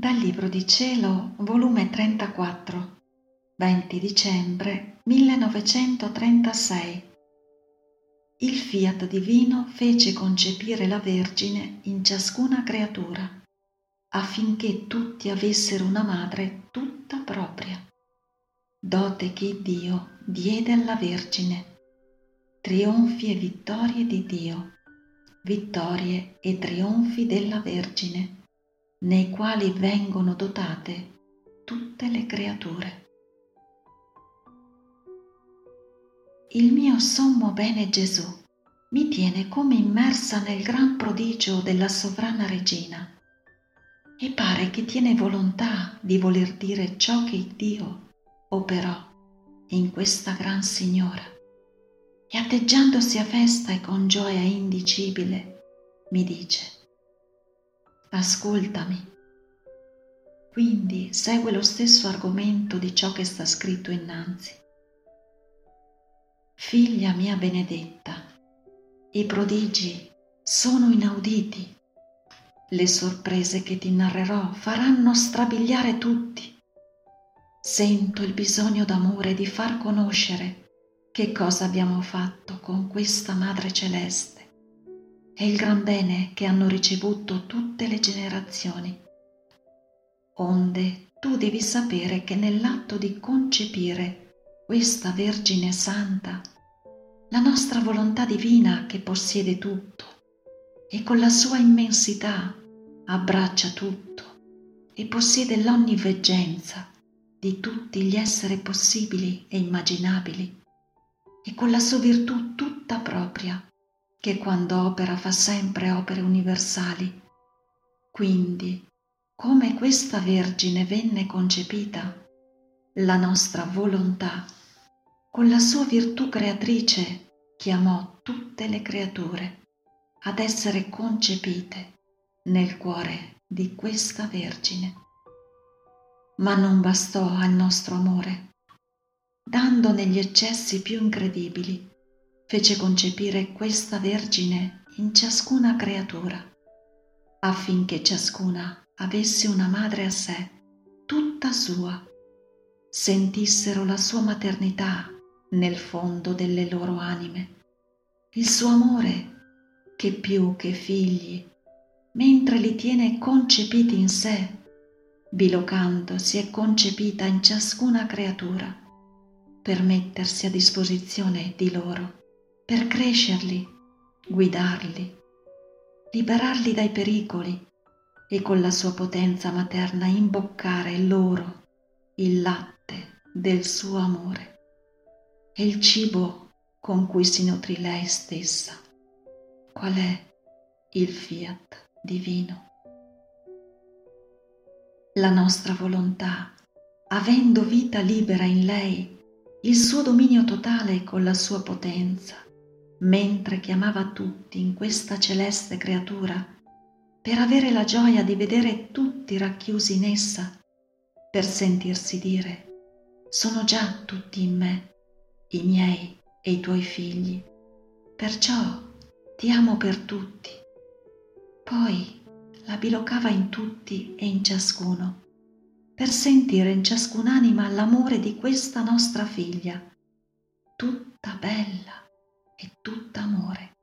Dal Libro di Cielo, volume 34, 20 dicembre 1936. Il fiat divino fece concepire la Vergine in ciascuna creatura, affinché tutti avessero una madre tutta propria. Dote che Dio diede alla Vergine, trionfi e vittorie di Dio, vittorie e trionfi della Vergine nei quali vengono dotate tutte le creature. Il mio sommo bene Gesù mi tiene come immersa nel gran prodigio della sovrana regina e pare che tiene volontà di voler dire ciò che Dio operò in questa gran signora e atteggiandosi a festa e con gioia indicibile mi dice ascoltami. Quindi segue lo stesso argomento di ciò che sta scritto innanzi. Figlia mia benedetta, i prodigi sono inauditi. Le sorprese che ti narrerò faranno strabiliare tutti. Sento il bisogno d'amore di far conoscere che cosa abbiamo fatto con questa Madre Celeste e il gran bene che hanno ricevuto tutte le generazioni. Onde tu devi sapere che nell'atto di concepire questa Vergine Santa, la nostra volontà divina che possiede tutto e con la sua immensità abbraccia tutto e possiede l'onniveggenza di tutti gli esseri possibili e immaginabili e con la sua virtù tutta propria che quando opera fa sempre opere universali. Quindi, come questa Vergine venne concepita, la nostra volontà, con la sua virtù creatrice, chiamò tutte le creature ad essere concepite nel cuore di questa Vergine. Ma non bastò al nostro amore, dando negli eccessi più incredibili fece concepire questa Vergine in ciascuna creatura, affinché ciascuna avesse una madre a sé, tutta sua, sentissero la sua maternità nel fondo delle loro anime, il suo amore che più che figli, mentre li tiene concepiti in sé, bilocando si è concepita in ciascuna creatura per mettersi a disposizione di loro per crescerli, guidarli, liberarli dai pericoli e con la sua potenza materna imboccare loro il latte del suo amore e il cibo con cui si nutrì lei stessa. Qual è il fiat divino? La nostra volontà, avendo vita libera in lei, il suo dominio totale con la sua potenza, mentre chiamava tutti in questa celeste creatura per avere la gioia di vedere tutti racchiusi in essa, per sentirsi dire, sono già tutti in me, i miei e i tuoi figli, perciò ti amo per tutti. Poi la bilocava in tutti e in ciascuno, per sentire in ciascun'anima l'amore di questa nostra figlia, tutta bella è tutta amore.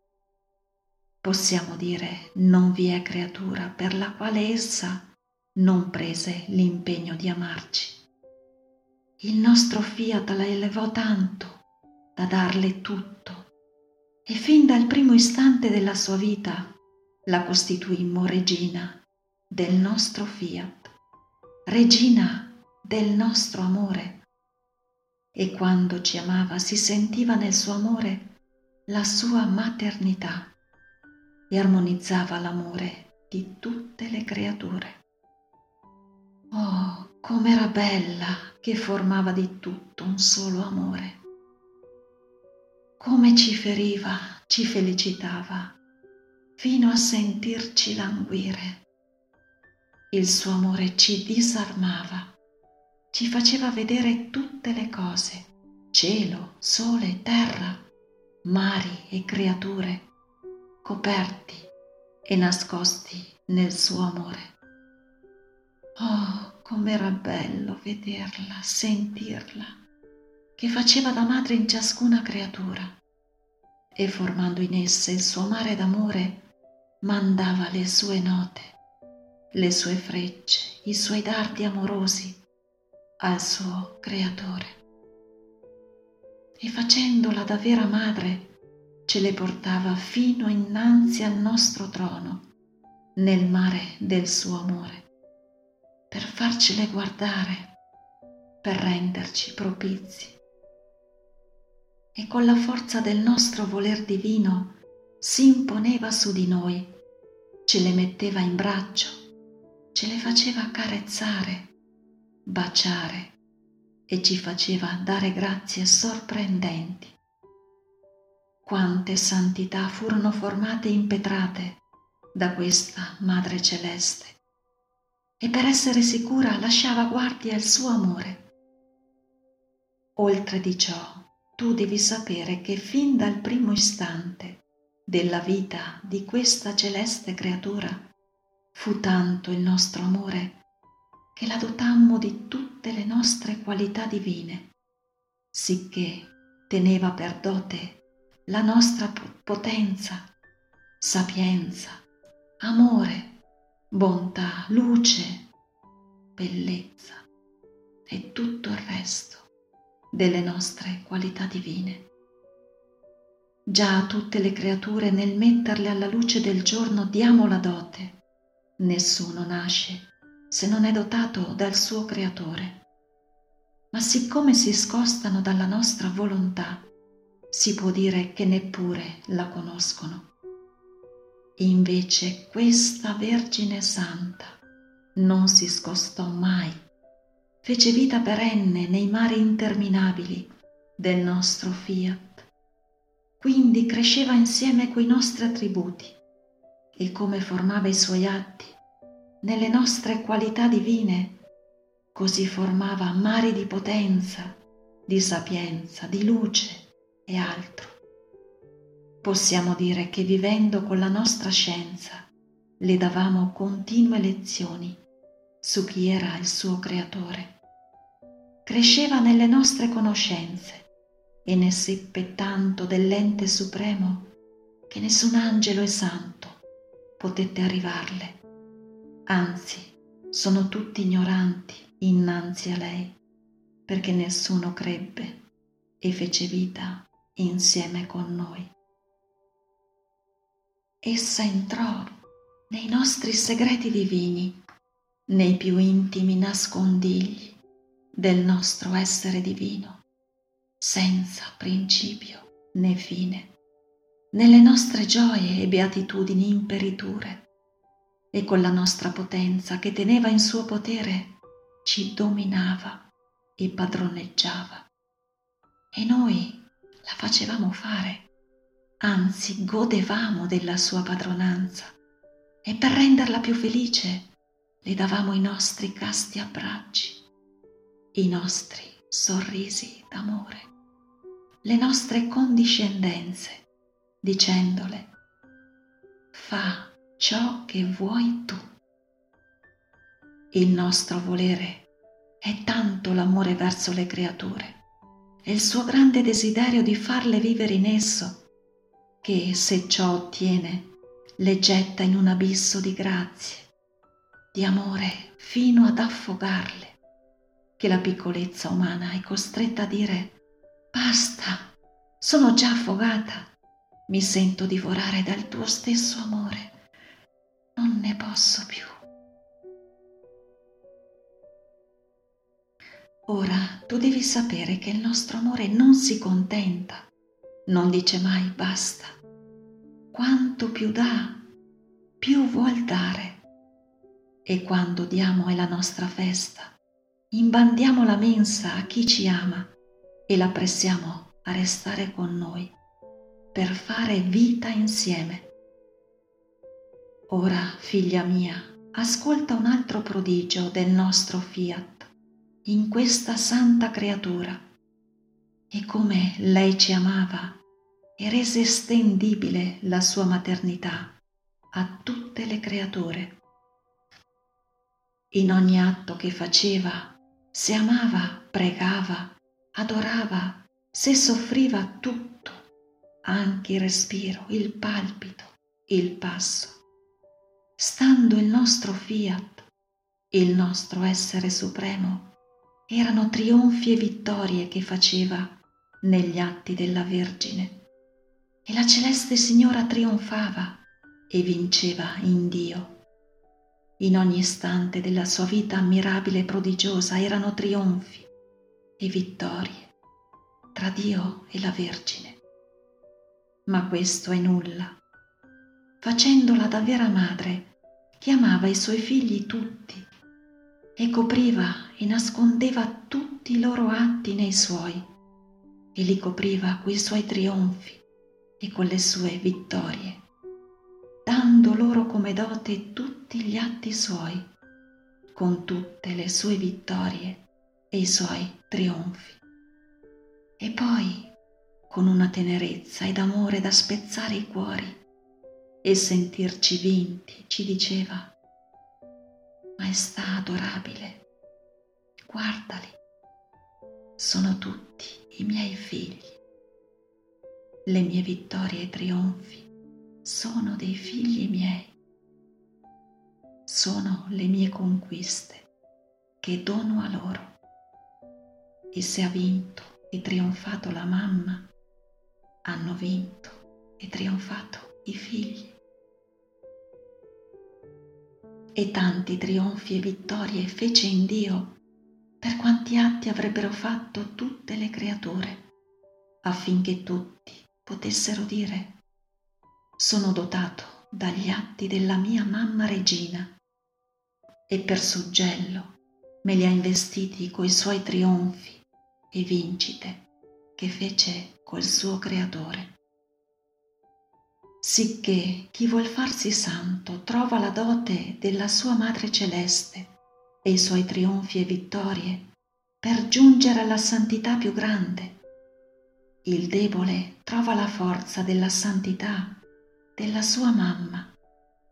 Possiamo dire non vi è creatura per la quale essa non prese l'impegno di amarci. Il nostro fiat la elevò tanto da darle tutto e fin dal primo istante della sua vita la costituimmo regina del nostro fiat, regina del nostro amore. E quando ci amava si sentiva nel suo amore la sua maternità e armonizzava l'amore di tutte le creature. Oh, com'era bella che formava di tutto un solo amore. Come ci feriva, ci felicitava, fino a sentirci languire. Il suo amore ci disarmava, ci faceva vedere tutte le cose, cielo, sole, terra, mari e creature coperti e nascosti nel suo amore. Oh, com'era bello vederla, sentirla, che faceva da madre in ciascuna creatura e formando in esse il suo mare d'amore, mandava le sue note, le sue frecce, i suoi dardi amorosi al suo creatore. E facendola da vera madre, ce le portava fino innanzi al nostro trono, nel mare del suo amore per farcele guardare, per renderci propizi. E con la forza del nostro voler divino si imponeva su di noi, ce le metteva in braccio, ce le faceva carezzare, baciare e ci faceva dare grazie sorprendenti. Quante santità furono formate e impetrate da questa Madre Celeste e per essere sicura lasciava guardia al suo amore. Oltre di ciò, tu devi sapere che fin dal primo istante della vita di questa celeste creatura fu tanto il nostro amore che la dotammo di tutte le nostre qualità divine, sicché teneva per dote la nostra potenza, sapienza, amore, bontà, luce, bellezza e tutto il resto delle nostre qualità divine. Già a tutte le creature nel metterle alla luce del giorno diamo la dote. Nessuno nasce se non è dotato dal suo creatore. Ma siccome si scostano dalla nostra volontà, si può dire che neppure la conoscono. Invece questa Vergine Santa non si scostò mai, fece vita perenne nei mari interminabili del nostro fiat, quindi cresceva insieme coi nostri attributi e come formava i suoi atti nelle nostre qualità divine, così formava mari di potenza, di sapienza, di luce e altro possiamo dire che vivendo con la nostra scienza le davamo continue lezioni su chi era il suo creatore. Cresceva nelle nostre conoscenze e ne seppe tanto dell'ente supremo che nessun angelo e santo potette arrivarle. Anzi, sono tutti ignoranti innanzi a lei, perché nessuno crebbe e fece vita insieme con noi. Essa entrò nei nostri segreti divini, nei più intimi nascondigli del nostro essere divino, senza principio né fine, nelle nostre gioie e beatitudini imperiture, e con la nostra potenza che teneva in suo potere ci dominava e padroneggiava. E noi la facevamo fare anzi godevamo della sua padronanza e per renderla più felice le davamo i nostri casti abbracci, i nostri sorrisi d'amore, le nostre condiscendenze, dicendole fa ciò che vuoi tu. Il nostro volere è tanto l'amore verso le creature e il suo grande desiderio di farle vivere in esso che se ciò ottiene le getta in un abisso di grazie, di amore fino ad affogarle, che la piccolezza umana è costretta a dire basta, sono già affogata, mi sento divorare dal tuo stesso amore, posso più. Ora tu devi sapere che il nostro amore non si contenta non dice mai basta. Quanto più dà, più vuol dare. E quando diamo è la nostra festa, imbandiamo la mensa a chi ci ama e la pressiamo a restare con noi per fare vita insieme. Ora, figlia mia, ascolta un altro prodigio del nostro fiat in questa santa creatura e come lei ci amava e rese estendibile la sua maternità a tutte le creature. In ogni atto che faceva, se amava, pregava, adorava, se soffriva tutto, anche il respiro, il palpito, il passo. Stando il nostro fiat, il nostro essere supremo, erano trionfi e vittorie che faceva negli atti della Vergine. E la celeste Signora trionfava e vinceva in Dio. In ogni istante della sua vita ammirabile e prodigiosa erano trionfi e vittorie tra Dio e la Vergine. Ma questo è nulla. Facendola da vera madre, chiamava i suoi figli tutti e copriva e nascondeva tutti i loro atti nei suoi e li copriva coi suoi trionfi e con le sue vittorie, dando loro come dote tutti gli atti suoi, con tutte le sue vittorie e i suoi trionfi. E poi, con una tenerezza ed amore da spezzare i cuori e sentirci vinti, ci diceva, Maestà adorabile, guardali, sono tutti i miei figli. Le mie vittorie e trionfi sono dei figli miei. Sono le mie conquiste che dono a loro. E se ha vinto e trionfato la mamma, hanno vinto e trionfato i figli e tanti trionfi e vittorie fece in Dio per quanti atti avrebbero fatto tutte le creature, affinché tutti potessero dire, sono dotato dagli atti della mia mamma regina. E per suggello me li ha investiti coi suoi trionfi e vincite che fece col suo creatore sicché chi vuol farsi santo trova la dote della sua Madre Celeste e i suoi trionfi e vittorie per giungere alla santità più grande. Il debole trova la forza della santità della sua mamma,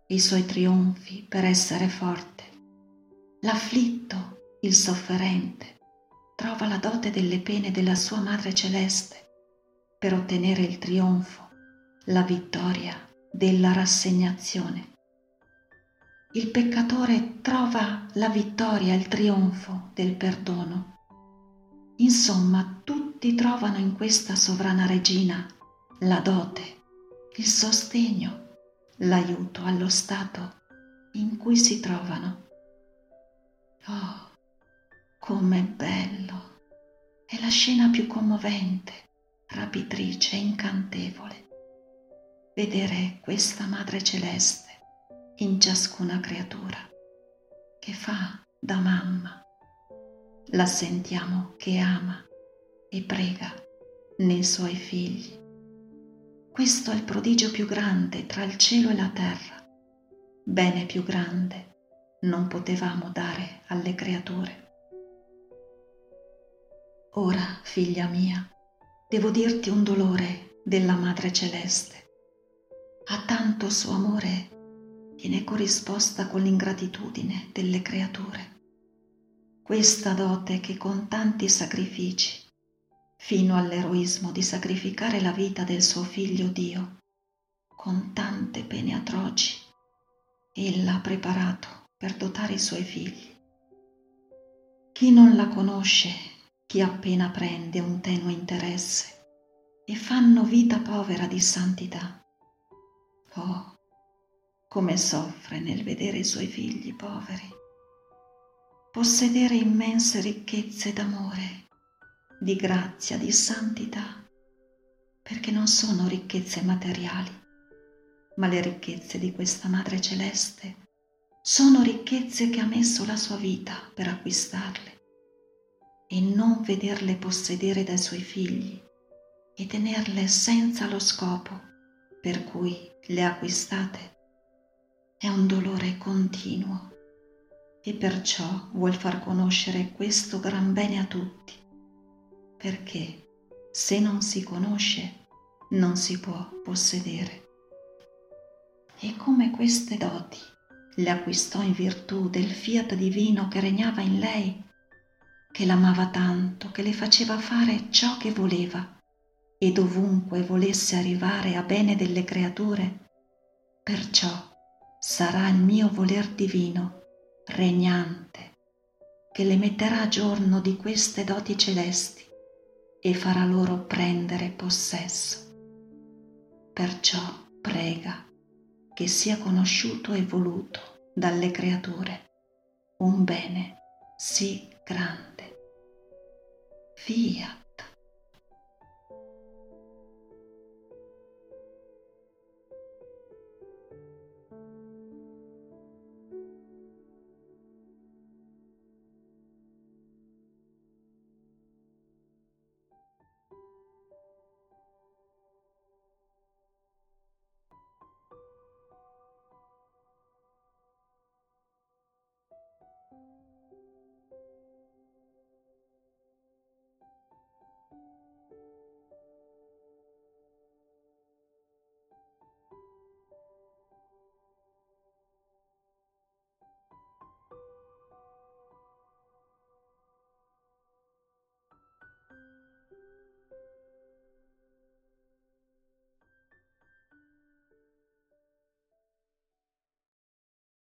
i suoi trionfi per essere forte. L'afflitto, il sofferente, trova la dote delle pene della sua Madre Celeste per ottenere il trionfo la vittoria della rassegnazione. Il peccatore trova la vittoria, il trionfo del perdono. Insomma, tutti trovano in questa sovrana regina la dote, il sostegno, l'aiuto allo stato in cui si trovano. Oh, com'è bello! È la scena più commovente, rapitrice, incantevole vedere questa Madre Celeste in ciascuna creatura che fa da mamma. La sentiamo che ama e prega nei suoi figli. Questo è il prodigio più grande tra il cielo e la terra. Bene più grande non potevamo dare alle creature. Ora, figlia mia, devo dirti un dolore della Madre Celeste a tanto suo amore viene corrisposta con l'ingratitudine delle creature. Questa dote che con tanti sacrifici, fino all'eroismo di sacrificare la vita del suo figlio Dio, con tante pene atroci, ella ha preparato per dotare i suoi figli. Chi non la conosce, chi appena prende un tenue interesse, e fanno vita povera di santità, Oh, come soffre nel vedere i suoi figli poveri, possedere immense ricchezze d'amore, di grazia, di santità, perché non sono ricchezze materiali, ma le ricchezze di questa Madre Celeste sono ricchezze che ha messo la sua vita per acquistarle e non vederle possedere dai suoi figli e tenerle senza lo scopo per cui le acquistate. È un dolore continuo. E perciò vuol far conoscere questo gran bene a tutti, perché se non si conosce non si può possedere. E come queste doti le acquistò in virtù del fiat divino che regnava in lei, che l'amava tanto che le faceva fare ciò che voleva e dovunque volesse arrivare a bene delle creature, perciò sarà il mio voler divino, regnante, che le metterà a giorno di queste doti celesti e farà loro prendere possesso. Perciò prega che sia conosciuto e voluto dalle creature un bene sì grande. Fiat.